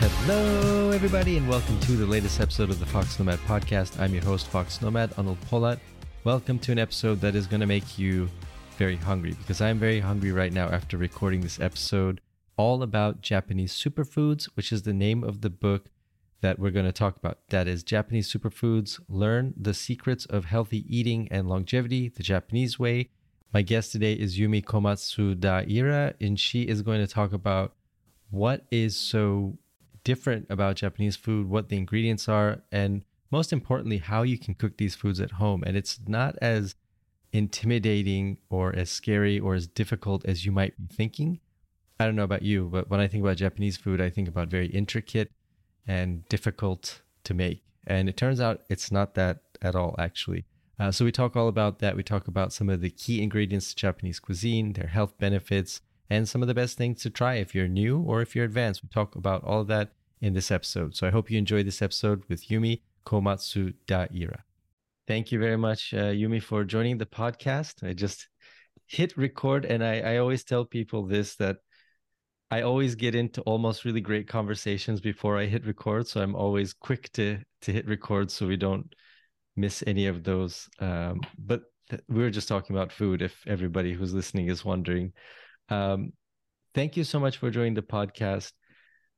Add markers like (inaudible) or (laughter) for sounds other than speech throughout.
Hello, everybody, and welcome to the latest episode of the Fox Nomad podcast. I'm your host, Fox Nomad, Anil Polat. Welcome to an episode that is going to make you very hungry because I'm very hungry right now after recording this episode all about Japanese superfoods, which is the name of the book that we're going to talk about. That is Japanese Superfoods Learn the Secrets of Healthy Eating and Longevity the Japanese Way. My guest today is Yumi Komatsudaira, and she is going to talk about what is so different about Japanese food, what the ingredients are, and most importantly, how you can cook these foods at home. And it's not as intimidating or as scary or as difficult as you might be thinking. I don't know about you, but when I think about Japanese food, I think about very intricate and difficult to make. And it turns out it's not that at all, actually. Uh, so we talk all about that. We talk about some of the key ingredients to Japanese cuisine, their health benefits, and some of the best things to try if you're new or if you're advanced. We talk about all of that in this episode. So I hope you enjoyed this episode with Yumi Komatsu Daira. Thank you very much, uh, Yumi, for joining the podcast. I just hit record, and I, I always tell people this that I always get into almost really great conversations before I hit record. So I'm always quick to to hit record so we don't miss any of those. Um, but th- we were just talking about food. If everybody who's listening is wondering, um, thank you so much for joining the podcast.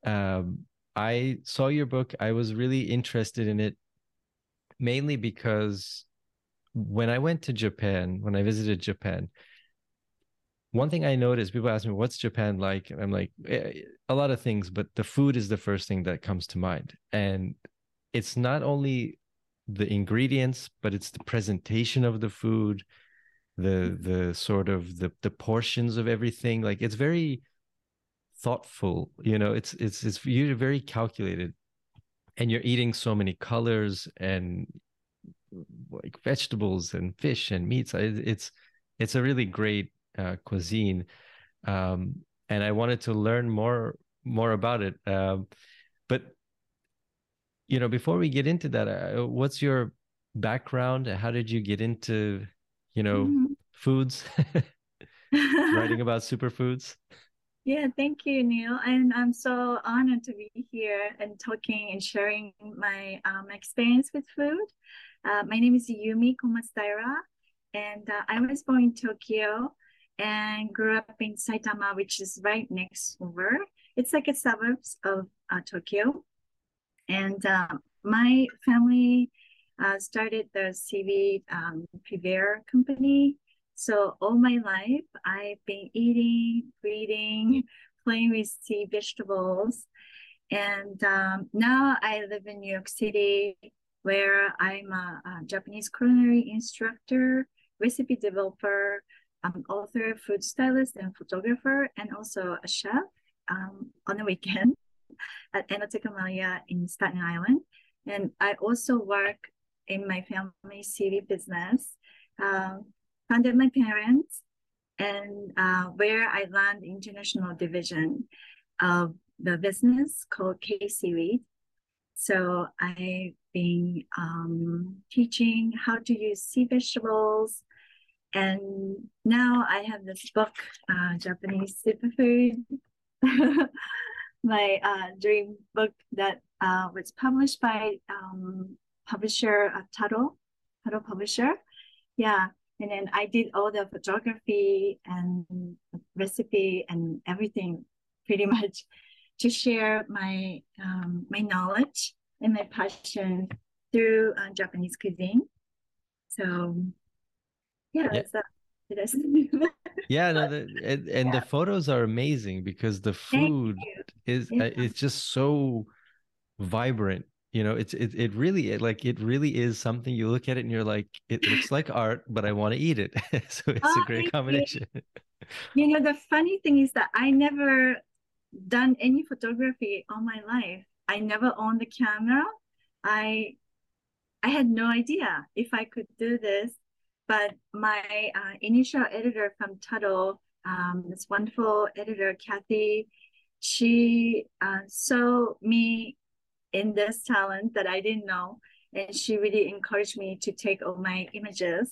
Um, I saw your book. I was really interested in it, mainly because when I went to Japan, when I visited Japan, one thing I noticed, people ask me, what's Japan like? And I'm like, eh, a lot of things, but the food is the first thing that comes to mind. And it's not only the ingredients, but it's the presentation of the food, the the sort of the the portions of everything. Like it's very thoughtful, you know, it's it's it's you're very calculated. And you're eating so many colors and like vegetables and fish and meats. It's it's a really great uh, cuisine, um, and I wanted to learn more more about it. Um, but you know, before we get into that, uh, what's your background? How did you get into you know mm-hmm. foods? (laughs) Writing (laughs) about superfoods. Yeah, thank you, Neil. And I'm so honored to be here and talking and sharing my um, experience with food. Uh, my name is Yumi Komatsudaira, and uh, I was born in Tokyo and grew up in Saitama, which is right next over. It's like a suburbs of uh, Tokyo. And uh, my family uh, started the CV um, company. So all my life, I've been eating, breathing, (laughs) playing with sea vegetables. And um, now I live in New York City, where I'm a, a Japanese culinary instructor, recipe developer, I'm author, food stylist, and photographer, and also a chef um, on the weekend (laughs) at Enoteca Maria in Staten Island. And I also work in my family seaweed business, uh, founded my parents, and uh, where I learned international division of the business called K Seaweed. So I've been um, teaching how to use sea vegetables, and now I have this book, uh, Japanese Superfood, (laughs) my uh, dream book that uh, was published by um, publisher uh, Taro, Taro Publisher. Yeah, and then I did all the photography and recipe and everything, pretty (laughs) much, to share my um, my knowledge and my passion through uh, Japanese cuisine. So yeah, yeah. So, (laughs) yeah no the, and, and yeah. the photos are amazing because the food is yeah. it's just so vibrant you know it's it, it really it, like it really is something you look at it and you're like it looks like art but i want to eat it. (laughs) So it's oh, a great combination. (laughs) You know the funny thing is that i never done any photography all my life. I never owned the camera. I i had no idea if i could do this but my uh, initial editor from Tuttle, um, this wonderful editor, Kathy, she uh, saw me in this talent that I didn't know. And she really encouraged me to take all my images.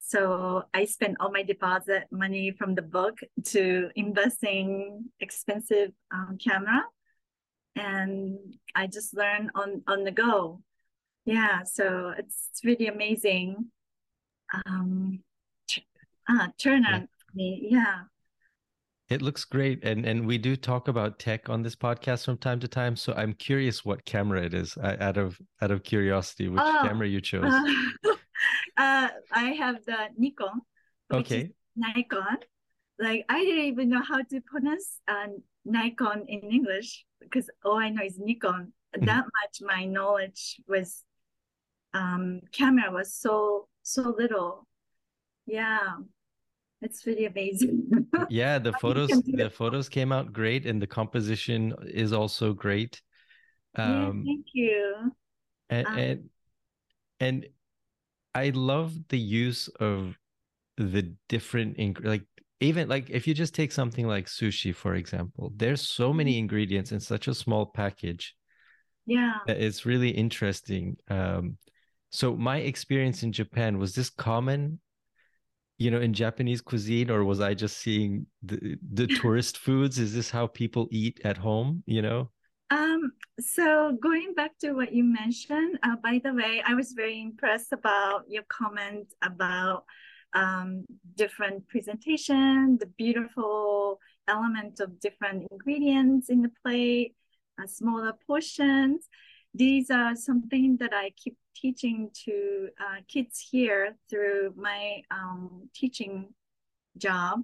So I spent all my deposit money from the book to investing expensive um, camera. and I just learn on on the go. Yeah, so it's, really amazing. Um, ah, turn on me, yeah. It looks great, and and we do talk about tech on this podcast from time to time. So I'm curious what camera it is. out of out of curiosity, which oh, camera you (laughs) chose? Uh, uh, I have the Nikon. Okay. Nikon. Like I didn't even know how to pronounce uh, Nikon in English because all I know is Nikon. Mm-hmm. That much my knowledge was um, camera was so so little. Yeah, it's really amazing. (laughs) yeah, the photos the photos came out great, and the composition is also great. Um, yeah, thank you. And, um, and and I love the use of the different ing- like even like if you just take something like sushi for example there's so many mm-hmm. ingredients in such a small package yeah it's really interesting um so my experience in japan was this common you know in japanese cuisine or was i just seeing the the (laughs) tourist foods is this how people eat at home you know um so going back to what you mentioned uh, by the way i was very impressed about your comment about um, different presentation, the beautiful element of different ingredients in the plate, uh, smaller portions. These are something that I keep teaching to uh, kids here through my um, teaching job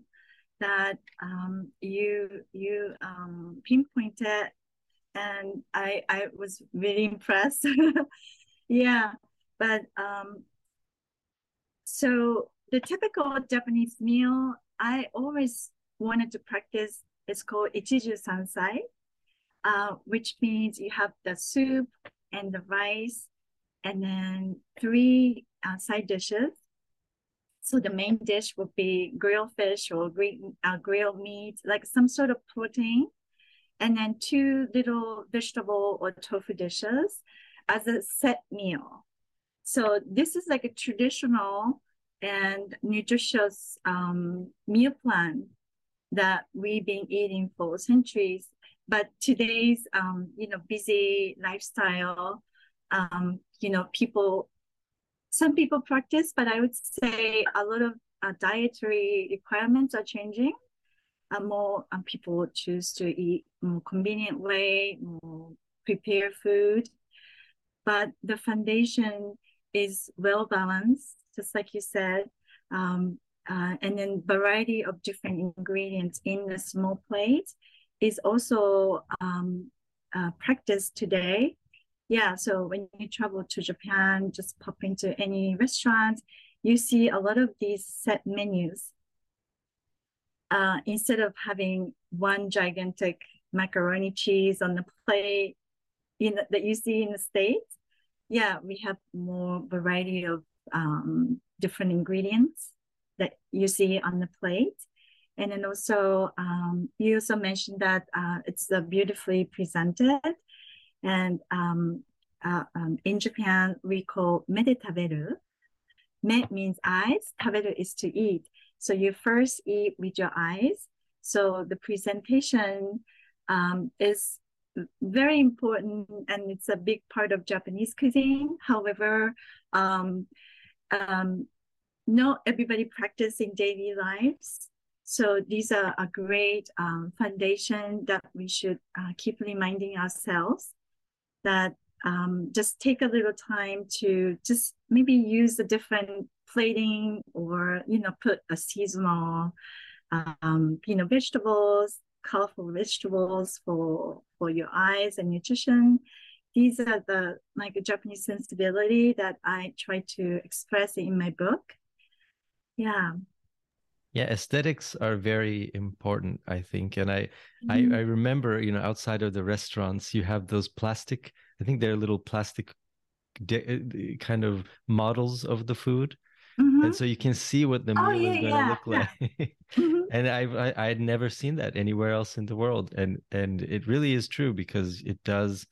that um, you you um, pinpointed and I, I was really impressed. (laughs) yeah, but um, so the typical Japanese meal I always wanted to practice is called ichiju sansai, uh, which means you have the soup and the rice, and then three uh, side dishes. So the main dish would be grilled fish or green, uh, grilled meat, like some sort of protein, and then two little vegetable or tofu dishes as a set meal. So this is like a traditional and nutritious um, meal plan that we've been eating for centuries. But today's, um, you know, busy lifestyle, um, you know, people, some people practice, but I would say a lot of uh, dietary requirements are changing. Uh, more um, people choose to eat more convenient way, more prepare food. But the foundation is well balanced just like you said. Um, uh, and then variety of different ingredients in a small plate is also um, uh, practiced today. Yeah, so when you travel to Japan, just pop into any restaurant, you see a lot of these set menus. Uh, instead of having one gigantic macaroni cheese on the plate in the, that you see in the States, yeah, we have more variety of um, different ingredients that you see on the plate. And then also, um, you also mentioned that uh, it's uh, beautifully presented. And um, uh, um, in Japan, we call mede taberu. Me means eyes, taberu is to eat. So you first eat with your eyes. So the presentation um, is very important and it's a big part of Japanese cuisine. However, um, um, not everybody practice in daily lives. So these are a great um, foundation that we should uh, keep reminding ourselves that um, just take a little time to just maybe use a different plating or, you know, put a seasonal, um, you know, vegetables, colorful vegetables for, for your eyes and nutrition these are the like Japanese sensibility that I try to express in my book. Yeah. Yeah, aesthetics are very important, I think. And I, mm-hmm. I I remember, you know, outside of the restaurants, you have those plastic, I think they're little plastic de- kind of models of the food. Mm-hmm. And so you can see what the meal oh, yeah, is going to yeah, look yeah. like. (laughs) mm-hmm. And I've I, I had never seen that anywhere else in the world. And and it really is true because it does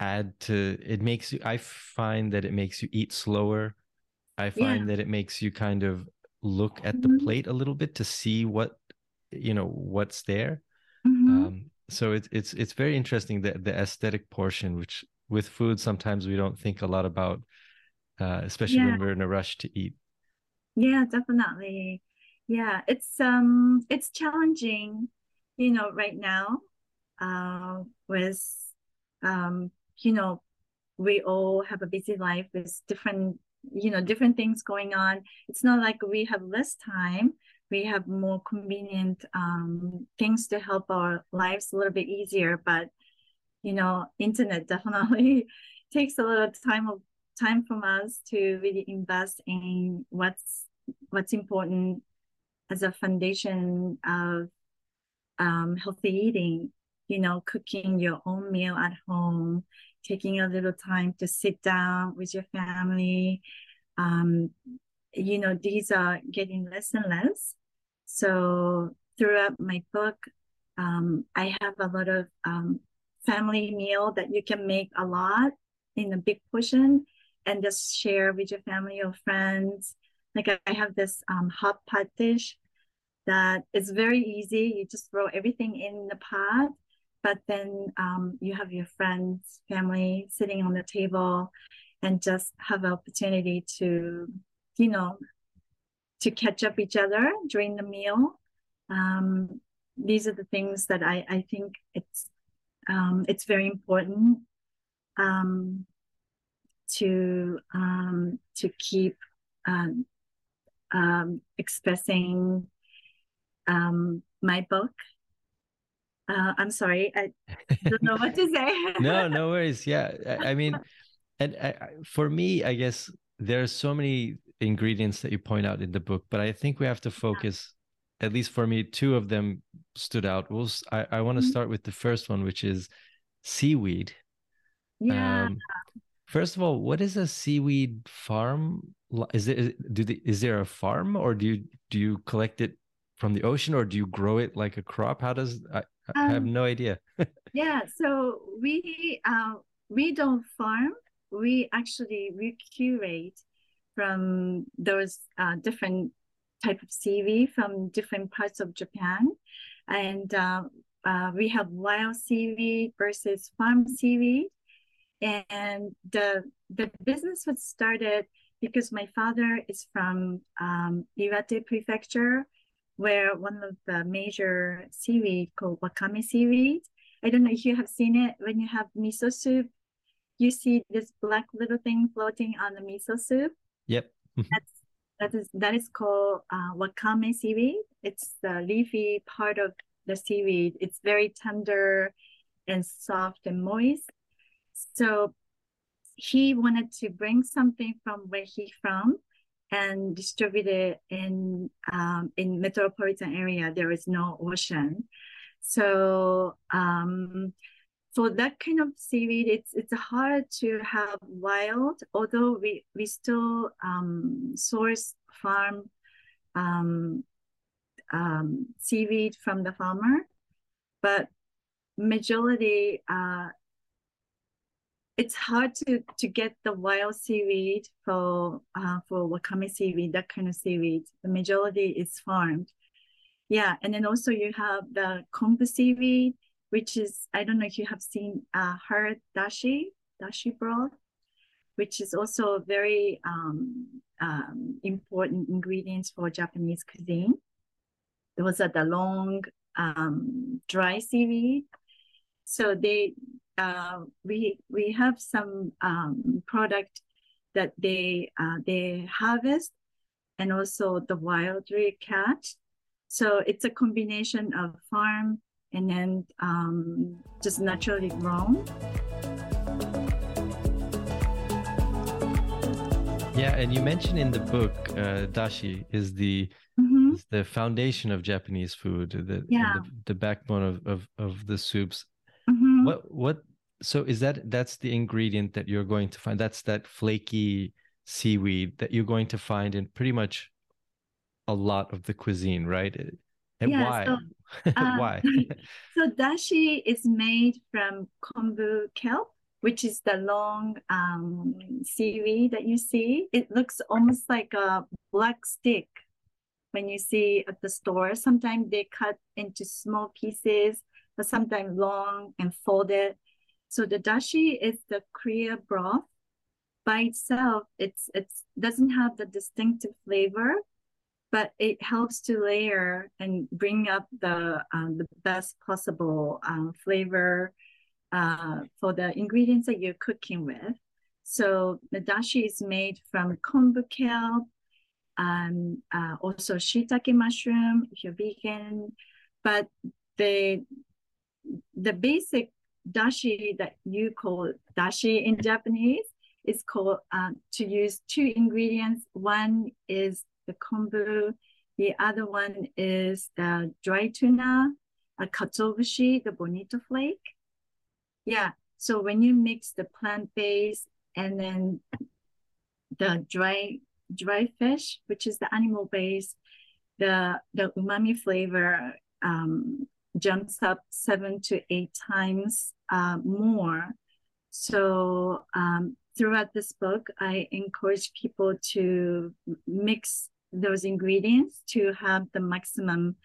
add to it makes you i find that it makes you eat slower i find that it makes you kind of look at the mm-hmm. plate a little bit to see what you know what's there mm-hmm. um, so it's it's it's very interesting that the aesthetic portion, which with food sometimes we don't think a lot about, uh, especially yeah. when we're in a rush to eat. Yeah, definitely. Yeah, it's um it's challenging, you know, right now, uh, with um, you know, we all have a busy life with different, you know, different things going on. It's not like we have less time. We have more convenient um, things to help our lives a little bit easier. But you know, internet (laughs) definitely takes a lot of time of time from us to really invest in what's what's important as a foundation of um, healthy eating you know, cooking your own meal at home, taking a little time to sit down with your family. Um, you know, these are getting less and less. So throughout my book, um, I have a lot of um, family meal that you can make a lot in a big portion and just share with your family or friends. Like I have this um, hot pot dish that is very easy. You just throw everything in the pot but then um, you have your friends, family sitting on the table and just have an opportunity to, you know, to catch up each other during the meal. Um, these are the things that I, I think it's um, it's very important um, to um, to keep um, um, expressing um, my book uh, I'm sorry, I (laughs) don't know what to say. no, no (laughs) worries. Yeah, I, I mean, and I, for me, I guess there are so many ingredients that you point out in the book, but I think we have to focus. Yeah. At least for me, two of them stood out. We'll, I, I want to mm-hmm. start with the first one, which is seaweed. Yeah. Um, first of all, what is a seaweed farm? Is it do the, is there a farm, or do you do you collect it from the ocean, or do you grow it like a crop? How does I, I have um, no idea. (laughs) yeah, so we uh, we don't farm. We actually we curate from those uh, different type of seaweed from different parts of Japan, and uh, uh, we have wild seaweed versus farm seaweed, and the the business was started because my father is from um, Iwate Prefecture, where one of the major seaweed called wakame seaweed. I don't know if you have seen it when you have miso soup. You see this black little thing floating on the miso soup. Yep. That's that is that is called uh, wakame seaweed. It's the leafy part of the seaweed. It's very tender and soft and moist. So he wanted to bring something from where he from and distributed in um, in metropolitan area. There is no ocean, so um, for that kind of seaweed, it's it's hard to have wild. Although we we still um, source farm um, um, seaweed from the farmer, but majority uh, it's hard to to get the wild seaweed for uh, for wakame seaweed, that kind of seaweed. The majority is farmed. Yeah, and then also you have the kombu seaweed, which is I don't know if you have seen uh, her dashi dashi broth, which is also very um, um, important ingredients for Japanese cuisine. Those are the long um, dry seaweed. So they uh, we we have some um, product that they uh, they harvest and also the wildly catch. So it's a combination of farm and then um, just naturally grown. Yeah, and you mentioned in the book, uh, dashi is the mm-hmm. is the foundation of Japanese food, the yeah. the, the, backbone of, of of the soups. Mm-hmm. What what so is that that's the ingredient that you're going to find that's that flaky seaweed that you're going to find in pretty much a lot of the cuisine right? And yeah, why? so, um, (laughs) why? (laughs) so dashi is made from kombu kelp which is the long um, seaweed that you see. It looks almost like a black stick when you see at the store. Sometimes they cut into small pieces but sometimes long and folded. So the dashi is the clear broth. By itself, it's it's doesn't have the distinctive flavor, but it helps to layer and bring up the um, the best possible um, flavor uh, for the ingredients that you're cooking with. So the dashi is made from kombu kelp, um, uh, also shiitake mushroom if you're vegan, but the the basic dashi that you call dashi in Japanese is called uh, to use two ingredients. One is the kombu, the other one is the dry tuna, a katsuobushi, the bonito flake. Yeah, so when you mix the plant based and then the dry dry fish, which is the animal based, the the umami flavor um, jumps up seven to eight times uh, more. So um, throughout this book, I encourage people to mix those ingredients to have the maximum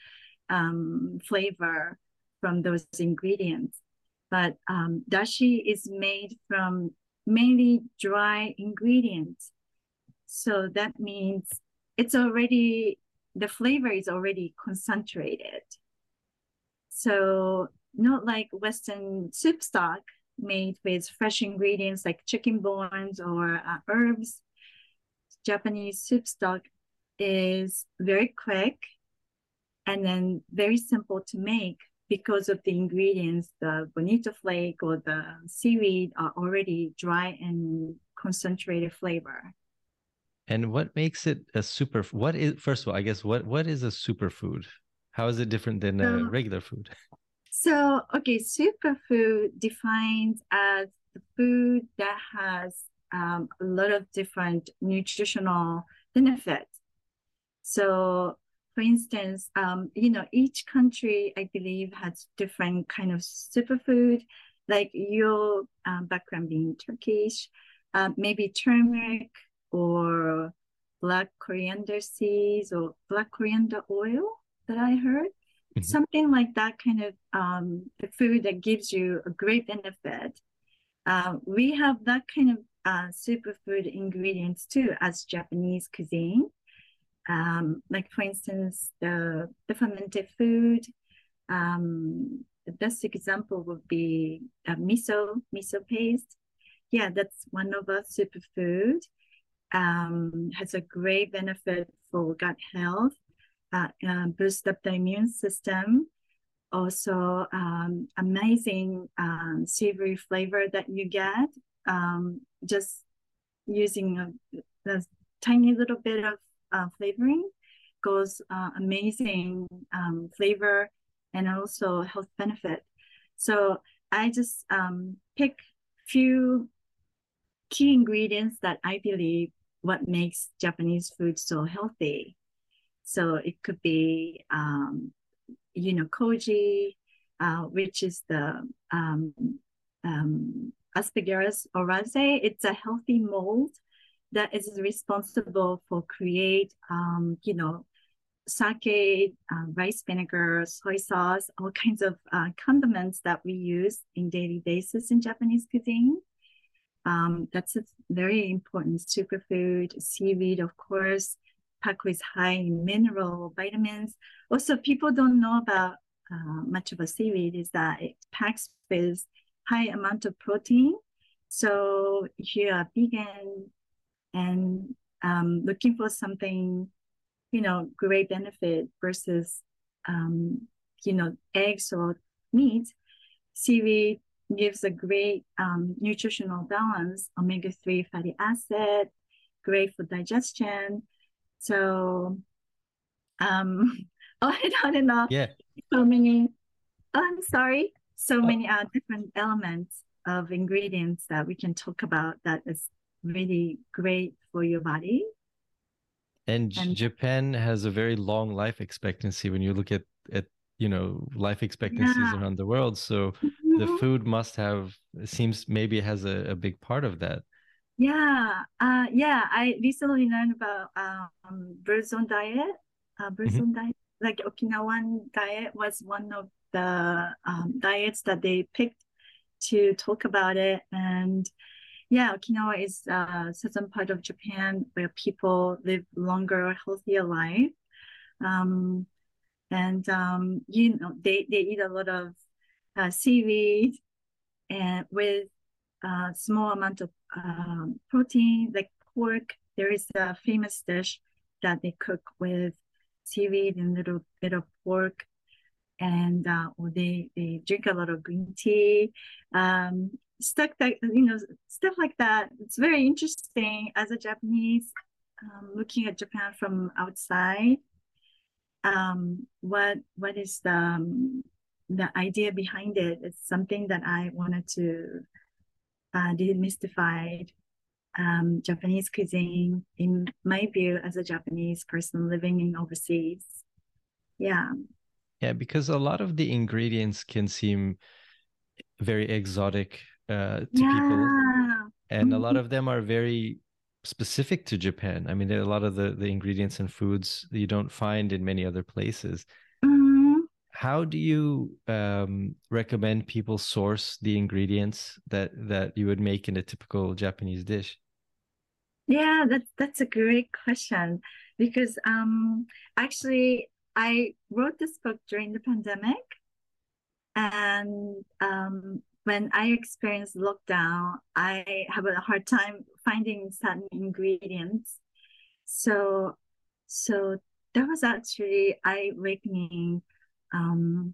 um, flavor from those ingredients. But um, dashi is made from mainly dry ingredients. So that means it's already, the flavor is already concentrated. So not like Western soup stock made with fresh ingredients like chicken bones or uh, herbs. Japanese soup stock is very quick and then very simple to make because of the ingredients, the bonito flake or the seaweed are already dry and concentrated flavor. And what makes it a super? What is first of all? I guess what what is a superfood? How is it different than a regular food? (laughs) So okay, superfood defined as the food that has um, a lot of different nutritional benefits. So for instance, um, you know, each country, I believe, has different kind of superfood, like your um, background being Turkish, uh, maybe turmeric or black coriander seeds or black coriander oil that I heard. Mm-hmm. Something like that kind of um, the food that gives you a great benefit. Uh, we have that kind of uh, superfood ingredients too as Japanese cuisine. Um, like for instance, the, the fermented food. Um, the best example would be uh, miso, miso paste. Yeah, that's one of our superfood. Um, has a great benefit for gut health, uh, uh, boost up the immune system. Also, um, amazing um, savory flavor that you get um, just using a, a tiny little bit of uh, flavoring goes uh, amazing um, flavor and also health benefit. So I just um, pick few key ingredients that I believe what makes Japanese food so healthy. So it could be, um, you know, koji, uh, which is the um, um, Aspergillus oryzae. It's a healthy mold that is responsible for create, um, you know, sake, uh, rice vinegar, soy sauce, all kinds of uh, condiments that we use in daily basis in Japanese cuisine. Um, that's a very important superfood. Seaweed, of course, packed with high mineral vitamins. Also, people don't know about uh, much of a seaweed is that it packs with high amount of protein. So if you are vegan, and um, looking for something, you know, great benefit versus, um, you know, eggs or meat, seaweed gives a great um, nutritional balance, omega-3 fatty acid, great for digestion. So, um, (laughs) oh, (laughs) I don't know. Yeah. So many, oh, I'm sorry, so oh. many uh, different elements of ingredients that we can talk about that is really great for your body. And, and Japan has a very long life expectancy when you look at at you know life expectancies yeah. around the world. So mm-hmm. the food must have seems maybe has a, a big part of that. Yeah, uh, yeah. I recently learned about um, Blue Zones diet. Uh, birds mm-hmm. diet, like Okinawan diet, was one of the um, diets that they picked to talk about it. And yeah, Okinawa is a uh, certain part of Japan where people live longer, healthier life. Um, and um, you know they, they eat a lot of uh, seaweed and with a uh, small amount of um, protein like pork. There is a famous dish that they cook with seaweed and a little bit of pork. And uh, they, they drink a lot of green tea. Um, stuff that you know stuff like that. It's very interesting as a japanese um, looking at japan from outside. Um, what what is the um, the idea behind it? It's something that i wanted to uh, demystified um, Japanese cuisine, in my view, as a Japanese person living in overseas. Yeah. Yeah, because a lot of the ingredients can seem very exotic uh, to yeah. people, and mm-hmm. a lot mm-hmm. of them are very specific to Japan. I mean, a lot of the the ingredients and foods you don't find in many other places. How do you um, recommend people source the ingredients that that you would make in a typical Japanese dish? Yeah, that's that's a great question because um actually I wrote this book during the pandemic and um when I experienced lockdown, I have a hard time finding certain ingredients. So so that was actually eye awakening. Um,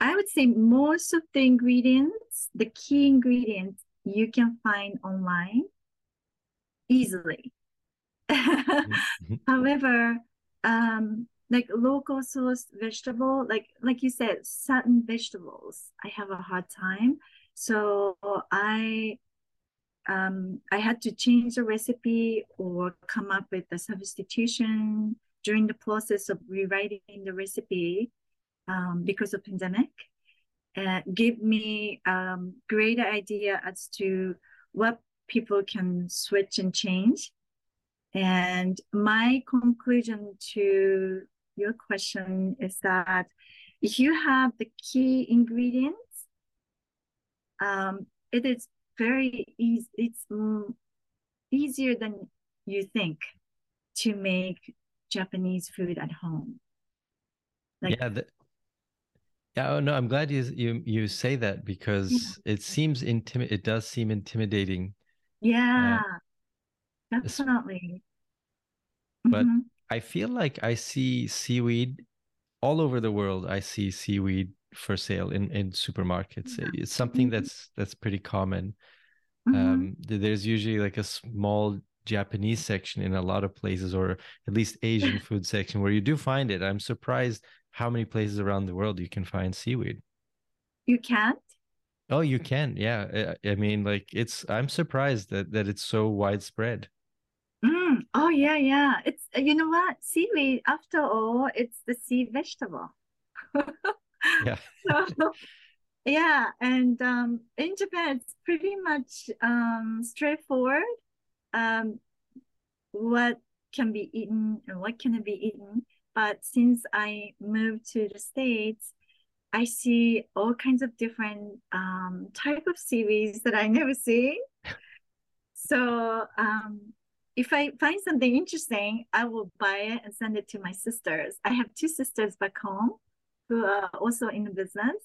I would say most of the ingredients, the key ingredients, you can find online easily. Mm-hmm. (laughs) However, um, like local sourced vegetable, like like you said, certain vegetables, I have a hard time. So I um, I had to change the recipe or come up with a substitution during the process of rewriting the recipe um, because of pandemic. Uh, give me um, greater idea as to what people can switch and change. And my conclusion to your question is that if you have the key ingredients, um, it is very easy. It's easier than you think to make Japanese food at home. Like, yeah, the, yeah. Oh no, I'm glad you you you say that because yeah. it seems intimate. It does seem intimidating yeah, uh, definitely. But mm-hmm. I feel like I see seaweed all over the world. I see seaweed for sale in in supermarkets. Yeah. It's something mm-hmm. that's that's pretty common. Mm-hmm. Um, there's usually like a small Japanese section in a lot of places, or at least Asian food section where you do find it. I'm surprised how many places around the world you can find seaweed. You can't? Oh, you can. Yeah. I, I mean, like it's I'm surprised that that it's so widespread. Mm. Oh yeah, yeah. It's you know what? Seaweed, after all, it's the sea vegetable. (laughs) yeah. so, yeah, and um, in Japan, it's pretty much um, straightforward. Um, what can be eaten and what cannot be eaten. But since I moved to the States, I see all kinds of different um, type of seaweeds that I (laughs) never see. So um, if I find something interesting, I will buy it and send it to my sisters. I have two sisters back home who are also in the business.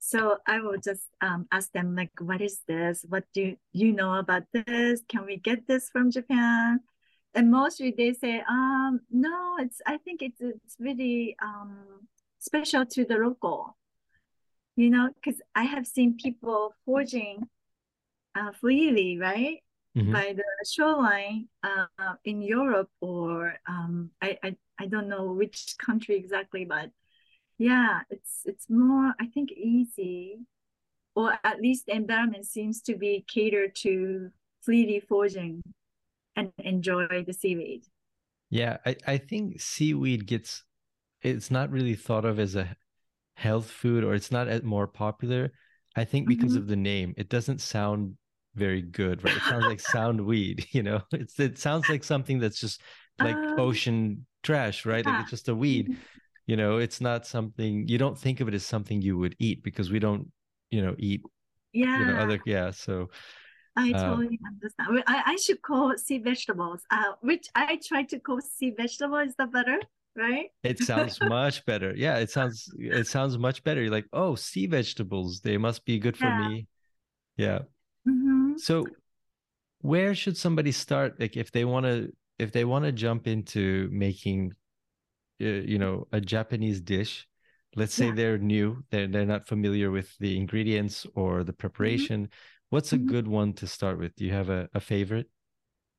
So I will just um, ask them like, what is this? What do you know about this? Can we get this from Japan? And mostly they say, um, no, it's I think it's it's really um, special to the local, you know, because I have seen people forging uh, freely, right? Mm-hmm. By the shoreline uh, in Europe or um, I, I I don't know which country exactly, but yeah, it's it's more I think easy, or at least the environment seems to be catered to freely forging and enjoy the seaweed. Yeah, I, I think seaweed gets it's not really thought of as a health food or it's not more popular i think because mm-hmm. of the name it doesn't sound very good right it sounds like sound weed (laughs) you know it's it sounds like something that's just like um, ocean trash right yeah. like it's just a weed mm-hmm. You know, it's not something you don't think of it as something you would eat because we don't, you know, eat. Yeah. You know, other yeah. So I uh, totally understand. I, I should call sea vegetables, uh, which I try to call sea vegetable. Is that better? Right? It sounds (laughs) much better. Yeah, it sounds it sounds much better. You're like, oh, sea vegetables. They must be good for Yeah. me. Yeah. Mm-hmm. So where should somebody start? Like if they want to if they want to jump into making uh, you know a Japanese dish, let's say Yeah. they're new, they're they're not familiar with the ingredients or the preparation. What's a Mhm. good one to start with? Do you have a, a favorite?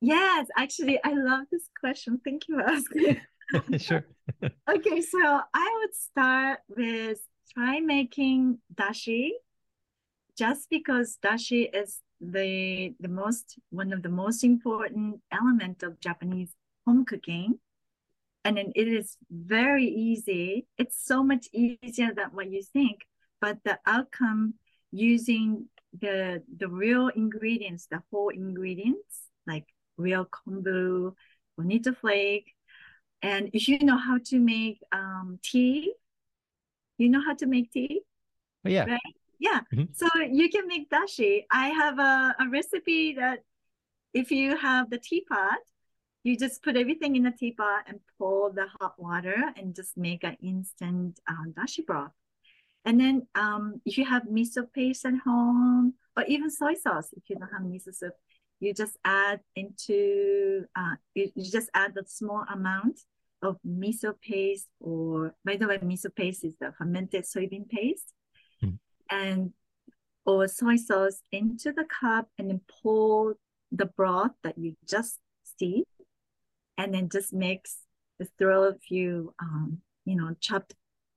Yes, actually, I love this question. Thank you for asking. (laughs) sure. (laughs) Okay, so I would start with try making dashi, just because dashi is the the most one of the most important element of Japanese home cooking. And then it is very easy. It's so much easier than what you think, but the outcome using the the real ingredients, the whole ingredients, like real kombu, bonito flake, and if you know how to make um, tea, you know how to make tea? Oh, yeah. Right. Yeah. Mhm. So you can make dashi. I have a, a recipe that if you have the teapot, you just put everything in the teapot and pour the hot water and just make an instant um, dashi broth. And then um, if you have miso paste at home or even soy sauce, if you don't have miso soup, you just add into uh, you, you just add the small amount of miso paste or by the way miso paste is the fermented soybean paste Mm. and or soy sauce into the cup and then pour the broth that you just steeped and then just mix just throw a few um, you know chopped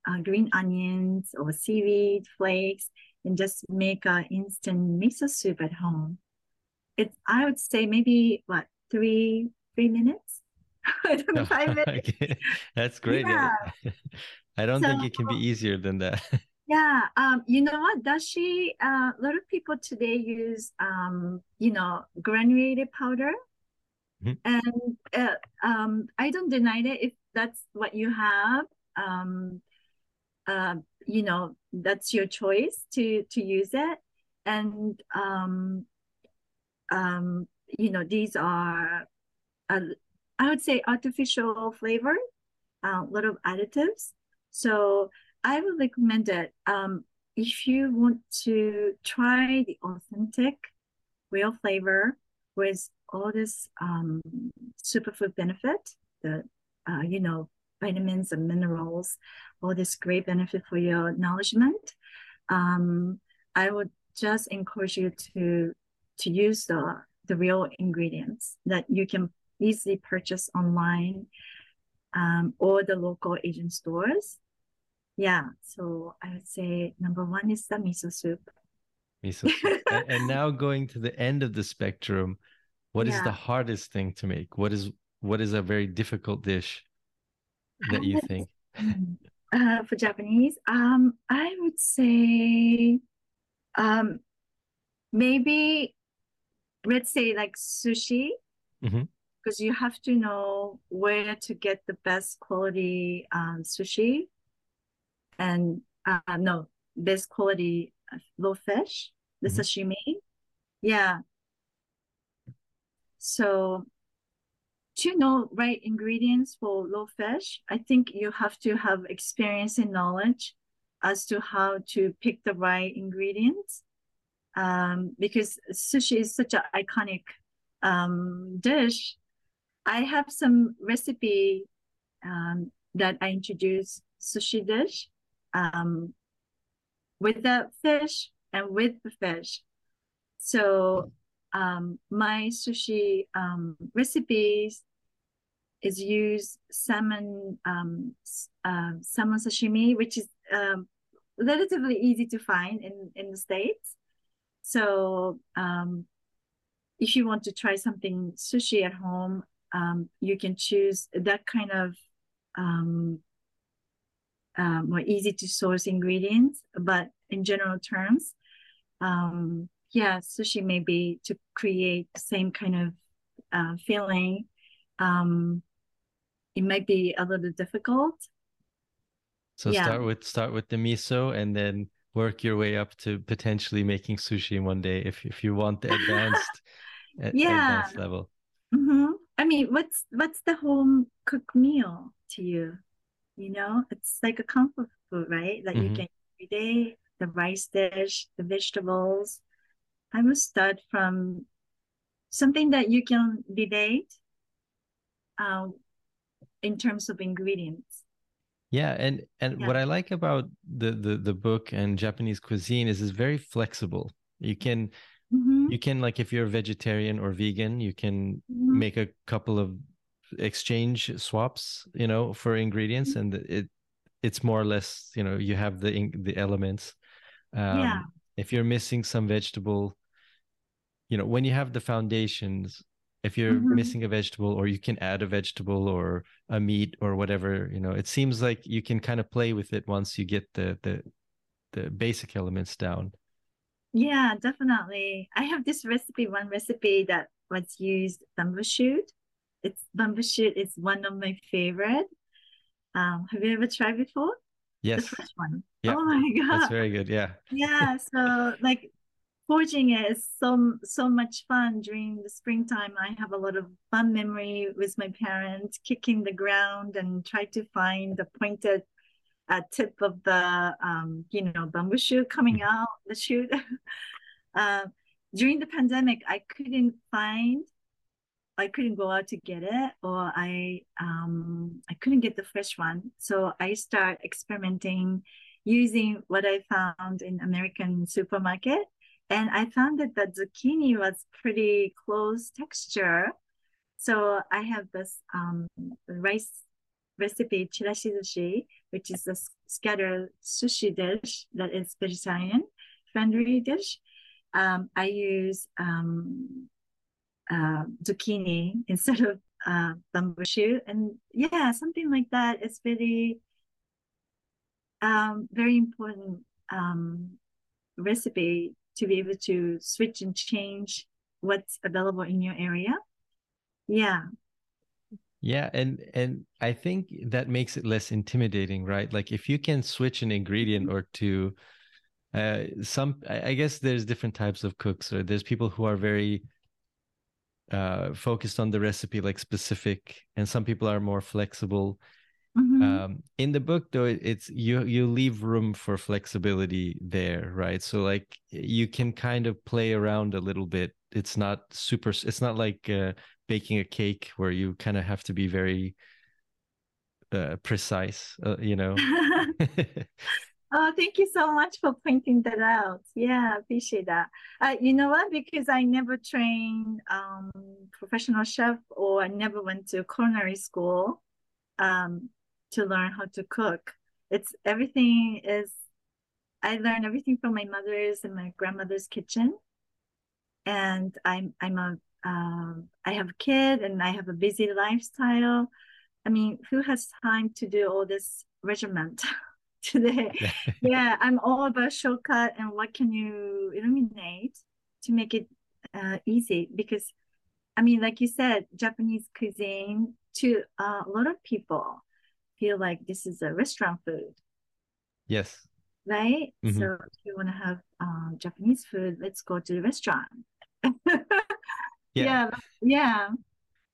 uh, green onions or seaweed flakes and just make an instant miso soup at home it's i would say maybe what three three minutes (laughs) I don't know, five (laughs) minutes Okay. That's great. Yeah. (laughs) I don't think it can be easier than that. Yeah, um, you know what, dashi, uh, a lot of people today use, um, you know, granulated powder. Mhm. And uh, um, I don't deny it if that's what you have. Um, uh, you know, that's your choice to to use it. And um, um, you know, these are, uh, I would say, artificial flavor, a lot of additives. So I would recommend it. Um, if you want to try the authentic, real flavor with all this um, superfood benefit, the uh, you know vitamins and minerals, all this great benefit for your nourishment, um, I would just encourage you to to use the the real ingredients that you can easily purchase online um, or the local Asian stores. Yeah, so I would say number one is the miso soup. Miso soup. and, (laughs) and now going to the end of the spectrum, what is Yeah. the hardest thing to make? What is what is a very difficult dish that you think? (laughs) Uh, for Japanese, um, I would say, um, maybe let's say like sushi, because you have to know where to get the best quality um, sushi, and uh, no, best quality uh, raw fish, the Mhm. sashimi. Yeah. So to know right ingredients for low fish, I think you have to have experience and knowledge as to how to pick the right ingredients. Um, because sushi is such an iconic um, dish. I have some recipe um, that I introduce sushi dish um, with the fish and with the fish. So um, my sushi um, recipes is use salmon um, uh, salmon sashimi, which is um, relatively easy to find in in the states. So um, if you want to try something sushi at home, you can choose that kind of more easy to source ingredients. But in general terms, um, yeah, sushi may be to create the same kind of uh, feeling. Um, it might be a little difficult. So Yeah. start with start with the miso and then work your way up to potentially making sushi one day if if you want the advanced (laughs) Yeah. advanced level. hmm I mean, what's what's the home cooked meal to you? You know, it's like a comfort food, right? That you Mhm. can eat every day, the rice dish, the vegetables. I will start from something that you can relate uh, in terms of ingredients. Yeah, and and Yeah. what I like about the the the book and Japanese cuisine is it's very flexible. You can Mhm, you can like if you're a vegetarian or vegan, you can mhm. make a couple of exchange swaps, you know, for ingredients, and it it's more or less, you know, you have the the elements. Um, Yeah. If you're missing some vegetable, you know, when you have the foundations, if you're Mhm. missing a vegetable, or you can add a vegetable or a meat or whatever, you know, it seems like you can kind of play with it once you get the the the basic elements down. Yeah, definitely. I have this recipe, one recipe that was used bamboo shoot. It's bamboo shoot is one of my favorite. Um, have you ever tried before? yes The fresh one. Yeah, Oh my God. that's very good. Yeah. Yeah, so like forging it is so so much fun during the springtime. I have a lot of fun memory with my parents kicking the ground and try to find the pointed uh, tip of the um, you know bamboo shoot coming Mhm. out the shoot. uh, (laughs) during the pandemic, I couldn't find. I couldn't go out to get it, or I um I couldn't get the fresh one. So I start experimenting using what I found in American supermarket. And I found that the zucchini was pretty close texture. So I have this um, rice recipe, chirashi sushi, which is a scattered sushi dish that is vegetarian friendly dish. Um, I use um, uh, zucchini instead of uh, bamboo shoot. And yeah, something like that is very um, very important um, recipe to be able to switch and change what's available in your area. Yeah. Yeah, and and I think that makes it less intimidating, right? Like if you can switch an ingredient or two, uh, some I guess there's different types of cooks, or there's people who are very uh focused on the recipe, like specific, and some people are more flexible. Mhm. Um, in the book, though, it's you you leave room for flexibility there, right? So like you can kind of play around a little bit. It's not super. It's not like uh, baking a cake where you kind of have to be very uh, precise, uh, you know. (laughs) Oh, thank you so much for pointing that out. Yeah, appreciate that. Uh, you know what? Because I never trained um, professional chef or I never went to culinary school um, to learn how to cook. It's everything is, I learned everything from my mother's and my grandmother's kitchen. And I'm, I'm a, um, I have a kid and I have a busy lifestyle. I mean, who has time to do all this regiment (laughs) today? (laughs) yeah, I'm all about shortcut and what can you eliminate to make it uh, easy because I mean, like you said, Japanese cuisine to uh, a lot of people feel like this is a restaurant food, yes. right? Mhm. So if you want to have uh, Japanese food, let's go to the restaurant. (laughs) Yeah. yeah, yeah.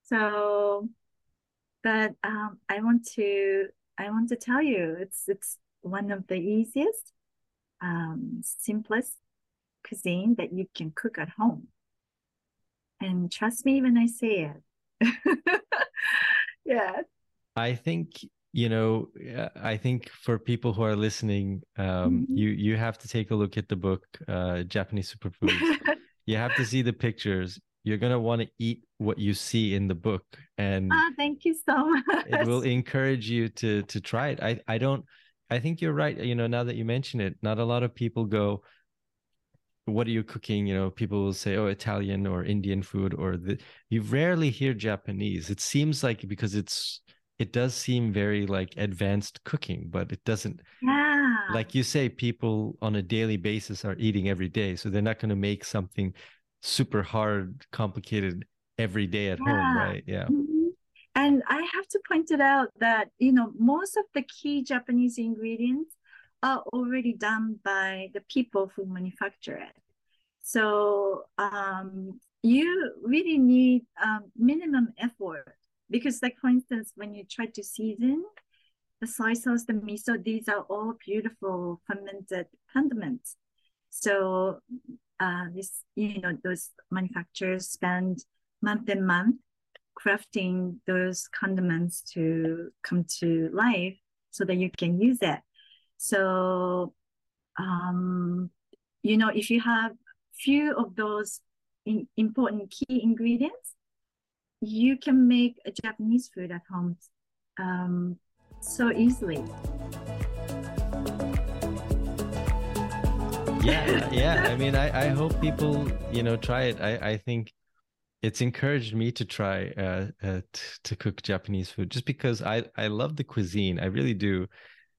So, but um, I want to I want to tell you it's it's one of the easiest, um, simplest cuisine that you can cook at home. And trust me when I say it. (laughs) yeah. I think you know. I think for people who are listening, um, Mhm. you you have to take a look at the book, uh, Japanese Superfoods. (laughs) you have to see the pictures. You're gonna want to eat what you see in the book, and Ah, thank you so much. it will (laughs) encourage you to to try it. I I don't. I think you're right. You know, now that you mention it, not a lot of people go. What are you cooking? You know, people will say, "Oh, Italian or Indian food," or the. You rarely hear Japanese. It seems like because it's. It does seem very like advanced cooking, but it doesn't. Yeah. Like you say, people on a daily basis are eating every day, so they're not going to make something super hard, complicated every day at home, right? Yeah. Mhm. And I have to point it out that, you know, most of the key Japanese ingredients are already done by the people who manufacture it. So um, you really need um, minimum effort because, like for instance, when you try to season the soy sauce, the miso, these are all beautiful fermented condiments. So uh, this, you know, those manufacturers spend month and month crafting those condiments to come to life so that you can use it. So, um, you know, if you have few of those in, important key ingredients, you can make a Japanese food at home um, so easily. Yeah, yeah. I mean, I, I hope people, you know, try it. I, I think it's encouraged me to try uh, uh t- to cook Japanese food just because I I love the cuisine. I really do.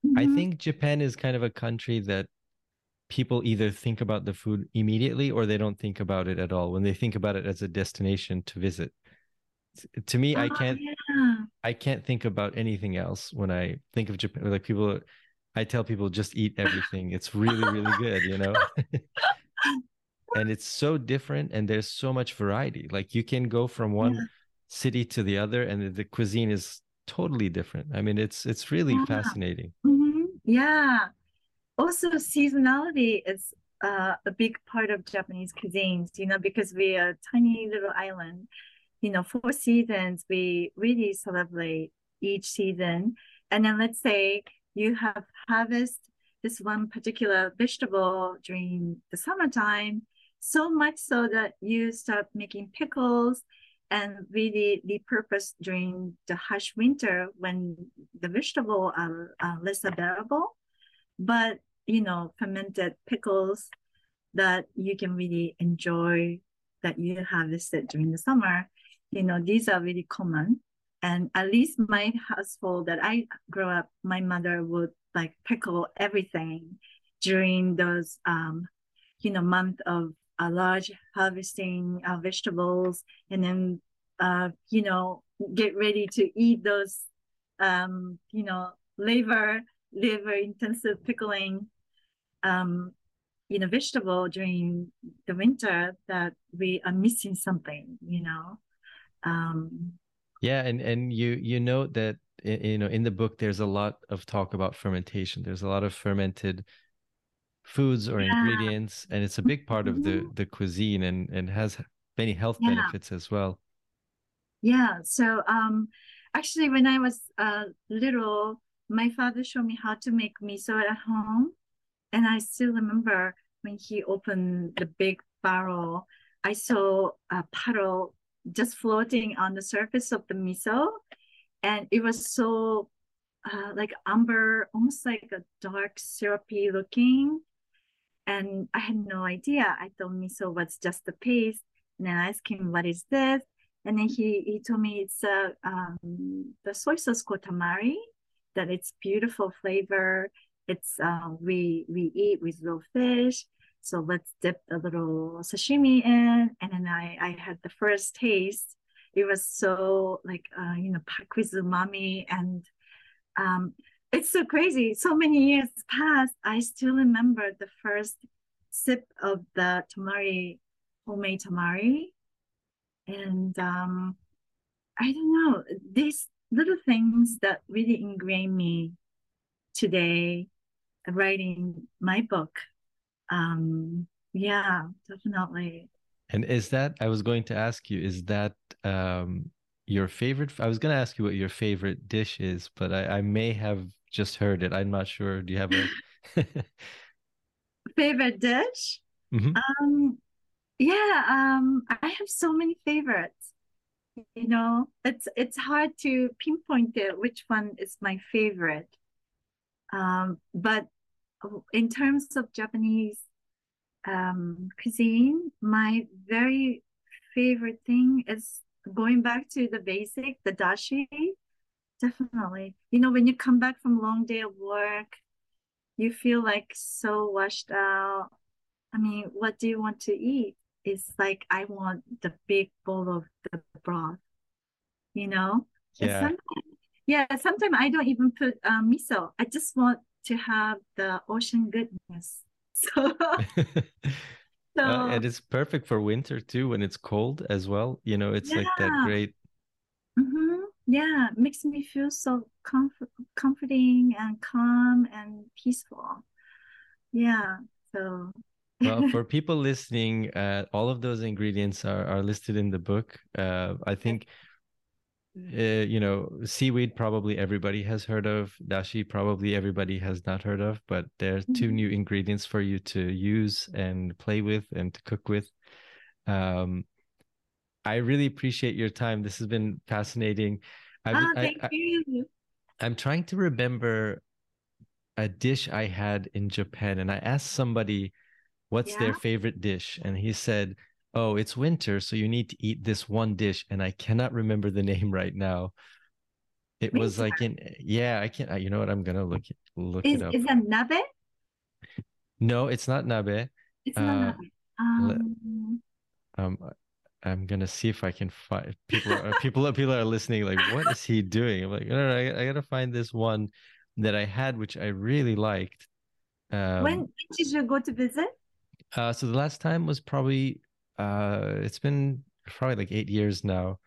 Mm-hmm. I think Japan is kind of a country that people either think about the food immediately or they don't think about it at all when they think about it as a destination to visit. To me, oh, I can't yeah. I can't think about anything else when I think of Japan. Like people I tell people just eat everything. It's really, really good, you know? (laughs) and it's so different and there's so much variety like you can go from one yeah. city to the other and the cuisine is totally different i mean it's it's really yeah. fascinating mm-hmm. yeah also seasonality is uh, a big part of japanese cuisines you know because we're a tiny little island you know four seasons we really celebrate each season and then let's say you have harvest this one particular vegetable during the summertime so much so that you start making pickles and really repurpose during the harsh winter when the vegetable are, are less available. But you know, fermented pickles that you can really enjoy that you harvested during the summer. You know, these are really common. And at least my household that I grew up, my mother would like pickle everything during those um, you know, month of a large harvesting uh, vegetables and then uh, you know get ready to eat those um, you know labor labor intensive pickling um, you know vegetable during the winter that we are missing something you know um, yeah and and you you know that you know in the book there's a lot of talk about fermentation there's a lot of fermented foods or yeah. ingredients and it's a big part of the mm-hmm. the cuisine and and has many health yeah. benefits as well yeah so um actually when i was uh, little my father showed me how to make miso at home and i still remember when he opened the big barrel i saw a puddle just floating on the surface of the miso and it was so uh, like amber almost like a dark syrupy looking and I had no idea. I thought miso was just the paste. And then I asked him, what is this? And then he, he told me it's uh, um, the soy sauce called tamari, that it's beautiful flavor. It's uh, we we eat with raw fish. So let's dip a little sashimi in. And then I, I had the first taste. It was so like, uh, you know, packed. And um, it's so crazy. So many years passed. I still remember the first sip of the tamari, homemade tamari. And um, I don't know, these little things that really ingrain me today, writing my book. Um, yeah, definitely. And is that, I was going to ask you, is that um, your favorite? I was going to ask you what your favorite dish is, but I, I may have just heard it. I'm not sure. Do you have a (laughs) favorite dish? Mm-hmm. Um, yeah, um, I have so many favorites. You know, it's it's hard to pinpoint it which one is my favorite. Um, but in terms of Japanese um, cuisine, my very favorite thing is going back to the basic, the dashi definitely. You know, when you come back from long day of work, you feel like so washed out. I mean, what do you want to eat? It's like I want the big bowl of the broth. You know? Yeah. Sometimes, yeah, sometimes I don't even put um, miso. I just want to have the ocean goodness. (laughs) So, (laughs) so Uh, and it's perfect for winter too when it's cold as well. You know, it's like that yeah. great. hmm Yeah, makes me feel so comfort, comforting and calm and peaceful. Yeah. So, (laughs) Well, for people listening, uh, all of those ingredients are are listed in the book. Uh, I think uh, you know, seaweed probably everybody has heard of. Dashi probably everybody has not heard of, but there are two Mhm. new ingredients for you to use and play with and to cook with. Um, I really appreciate your time. This has been fascinating. I've, Ah, I, thank I, you. I'm trying to remember a dish I had in Japan, and I asked somebody what's their favorite dish, and he said, "Oh, it's winter, so you need to eat this one dish," and I cannot remember the (laughs) name right now. It was like in yeah, I can't. You know what? I'm gonna look it look it up. is that nabe? No, it's not nabe. It's not Uh, nabe. le- Um, um, I'm gonna see if I can find people. Are, people are people are listening. Like, what is he doing? I'm like, no, no, I, I gotta find this one that I had, which I really liked. when Um, when did you go to visit? uh, so the last time was probably uh, it's been probably like eight years now.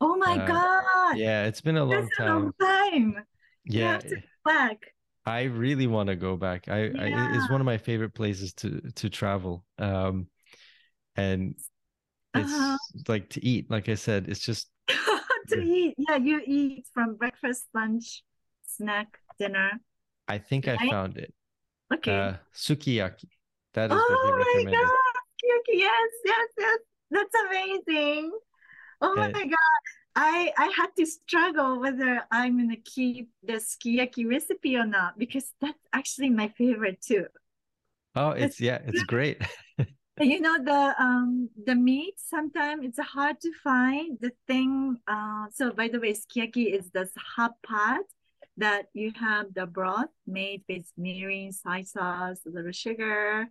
Oh my Uh, God, yeah, it's been a long that's a long time. time. Yeah, have to go back. I really want to go back. I, I it's one of my favorite places to to travel. Um, and Uh-huh. it's like to eat. Like I said, it's just (laughs) To eat. Yeah, you eat from breakfast, lunch, snack, dinner. I think I Right? found it. Okay. Uh, sukiyaki. That is what he Oh my recommended. Yes, yes, yes. That's amazing. Oh my Uh, God. I I had to struggle whether I'm gonna keep the sukiyaki recipe or not because that's actually my favorite too. oh, It's it's yeah, it's great. (laughs) you know the um the meat sometimes it's hard to find the thing. Uh, so by the way, sukiyaki is this hot pot that you have the broth made with mirin, soy sauce, a little sugar,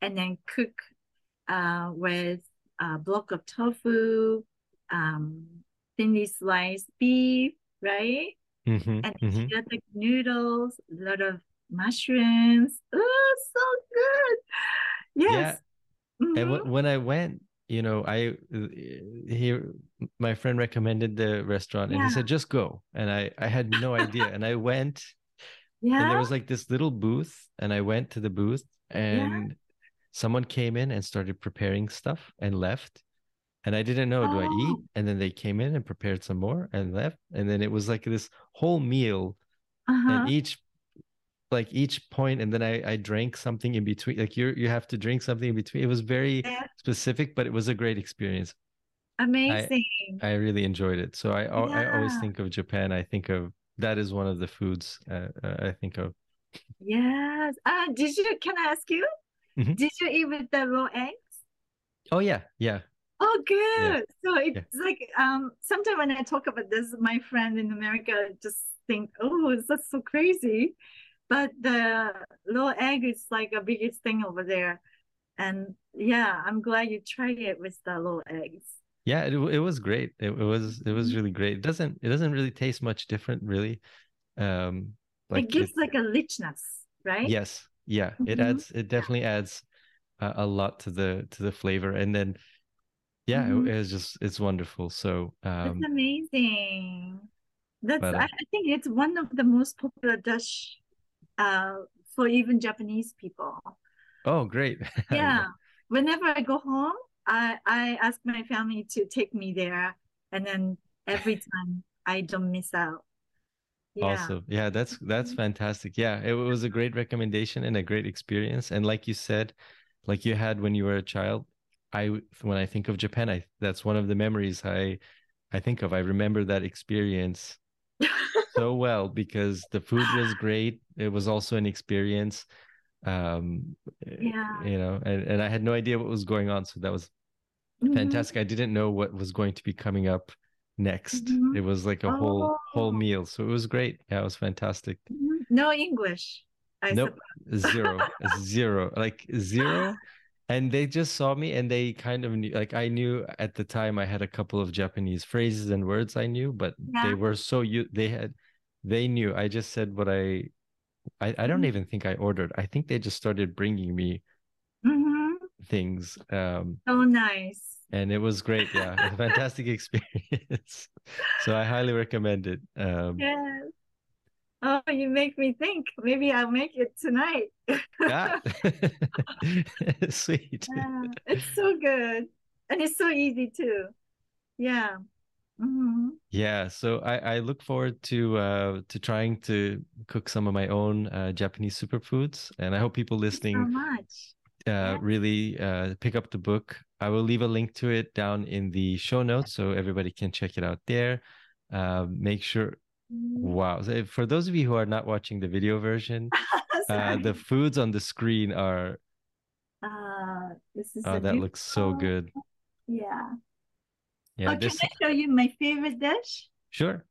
and then cook uh, with a block of tofu, um, thinly sliced beef, right? hmm And hmm shirataki noodles, a lot of mushrooms. Oh, so good. Yeah, Yes. and w when I went, you know, I he my friend recommended the restaurant, and he said just go, and I I had no idea, and I went, (laughs) and there was like this little booth, and I went to the booth, Yeah. And someone came in and started preparing stuff and left. And I didn't know, do I eat? Oh, And then they came in and prepared some more and left. And then it was like this whole meal and uh-huh. each like each point and then I I drank something in between. Like you you have to drink something in between. It was very Yeah. specific, but it was a great experience. Amazing. I really enjoyed it. So I al- I always think of Japan. I think of that is one of the foods uh, uh, I think of. Yes. Uh, did you, can I ask you? Mhm. Did you eat with the raw eggs? Oh yeah, yeah, Oh, yeah, good. So yeah. it's like um sometimes when I talk about this, my friend in America just think, oh, that's so crazy. But the raw egg is like a biggest thing over there. And yeah, I'm glad you tried it with the raw eggs. Yeah, it, it was great. It, it was it was Mhm. really great. It doesn't it doesn't really taste much different, really. Um, It gives it, like a richness, right? yes, yeah, it hmm adds it definitely adds a, a lot to the to the flavor, and then yeah, hmm it, it was just it's wonderful. So That's um, amazing. That's but I, uh, I think it's one of the most popular dish uh for even Japanese people. oh great, (laughs) Yeah. Whenever I go home, I I ask my family to take me there, and then every time I don't miss out. Yeah. awesome. Yeah, that's that's Mhm. fantastic. Yeah, it was a great recommendation and a great experience. And like you said, like you had when you were a child, I when I think of Japan, I that's one of the memories I I think of. I remember that experience so (laughs) well because the food was great. It was also an experience. Um, eh, Yeah. you know, and, and I had no idea what was going on. So that was Mhm. fantastic. I didn't know what was going to be coming up next. Mhm. It was like a whole whole Oh. meal. So it was great. Yeah, it was fantastic. Mhm. No English, I Nope, zero, (laughs) zero, like zero. (laughs) and they just saw me and they kind of knew like i knew at the time i had a couple of japanese phrases and words i knew but Yeah. they were so you they had they knew i just said what i i, I don't Mhm. even think i ordered i think they just started bringing me hmm things um So nice. And it was great yeah a fantastic (laughs) experience so i highly recommend it um Yes. Oh, you make me think. Maybe I'll make it tonight. yeah (laughs) (laughs) sweet Yeah, it's so good. And it's so easy too. Yeah. hmm Yeah, so I, I look forward to uh, to trying to cook some of my own uh, Japanese superfoods, and I hope people listening So much. Uh, Yeah. really uh, pick up the book. I will leave a link to it down in the show notes so everybody can check it out there. Uh, make sure, Mhm. wow! So for those of you who are not watching the video version, (laughs) uh, the foods on the screen are Uh, this is oh, that looks so good. Yeah. Yeah, oh, this can I show you my favorite dish? sure.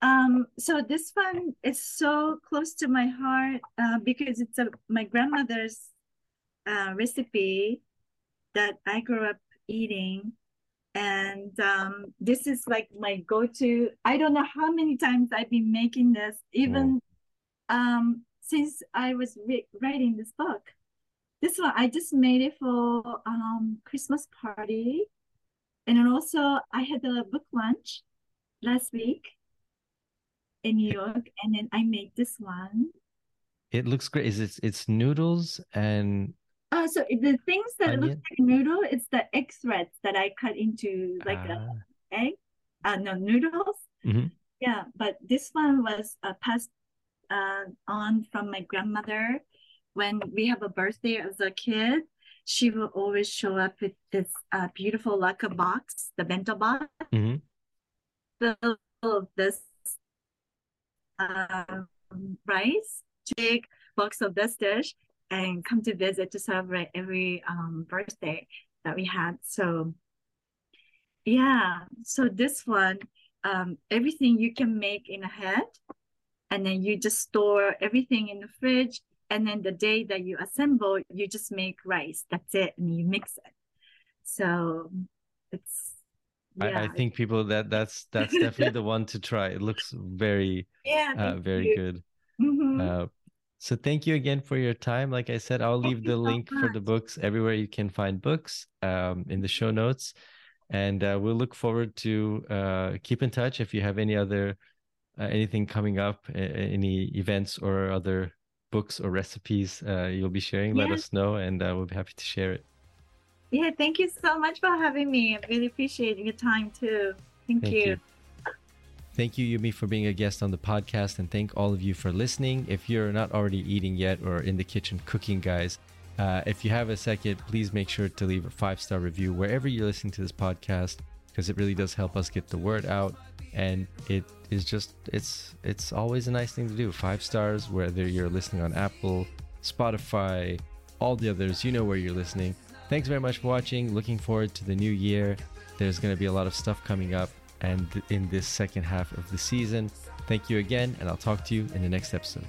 Um, so this one is so close to my heart uh, because it's a my grandmother's uh, recipe that I grew up eating. And um, this is like my go-to. I don't know how many times I've been making this, even um, since I was re writing this book. This one, I just made it for um, Christmas party. And then also I had a book lunch last week in New York, and then I made this one. It looks great. Is it? It's noodles and Uh, so the things that look Onion? like noodle, it's the egg threads that I cut into like a ah, egg, uh, no noodles. Mhm. Yeah, but this one was uh, passed uh, on from my grandmother when we have a birthday as a kid. She will always show up with this uh, beautiful lacquer box, the bento box, mhm. full of this um, rice, big box of this dish, and come to visit to celebrate every um, birthday that we had. So, yeah, so this one, um, everything you can make in a head, and then you just store everything in the fridge. And then the day that you assemble, you just make rice. That's it, and you mix it. So it's I, I think people that that's that's (laughs) definitely the one to try. It looks very yeah, uh, very you. good. Mhm. Uh, so thank you again for your time. Like I said, I'll leave the so link for the books everywhere you can find books um, in the show notes, and uh, we'll look forward to uh, keep in touch if you have any other uh, anything coming up, any events or other books or recipes uh, you'll be sharing. Let us know, and uh, we'll be happy to share it. Yeah, thank you so much for having me. I really appreciate your time too. Thank, Thank you. you. Thank you, Yumi, for being a guest on the podcast, and thank all of you for listening. If you're not already eating yet or in the kitchen cooking, guys, uh, if you have a second, please make sure to leave a five star review wherever you're listening to this podcast because it really does help us get the word out. And it is just it's it's always a nice thing to do. Five stars, whether you're listening on Apple, Spotify, all the others, you know where you're listening. Thanks very much for watching. Looking forward to the new year. There's going to be a lot of stuff coming up and in this second half of the season. Thank you again, and I'll talk to you in the next episode.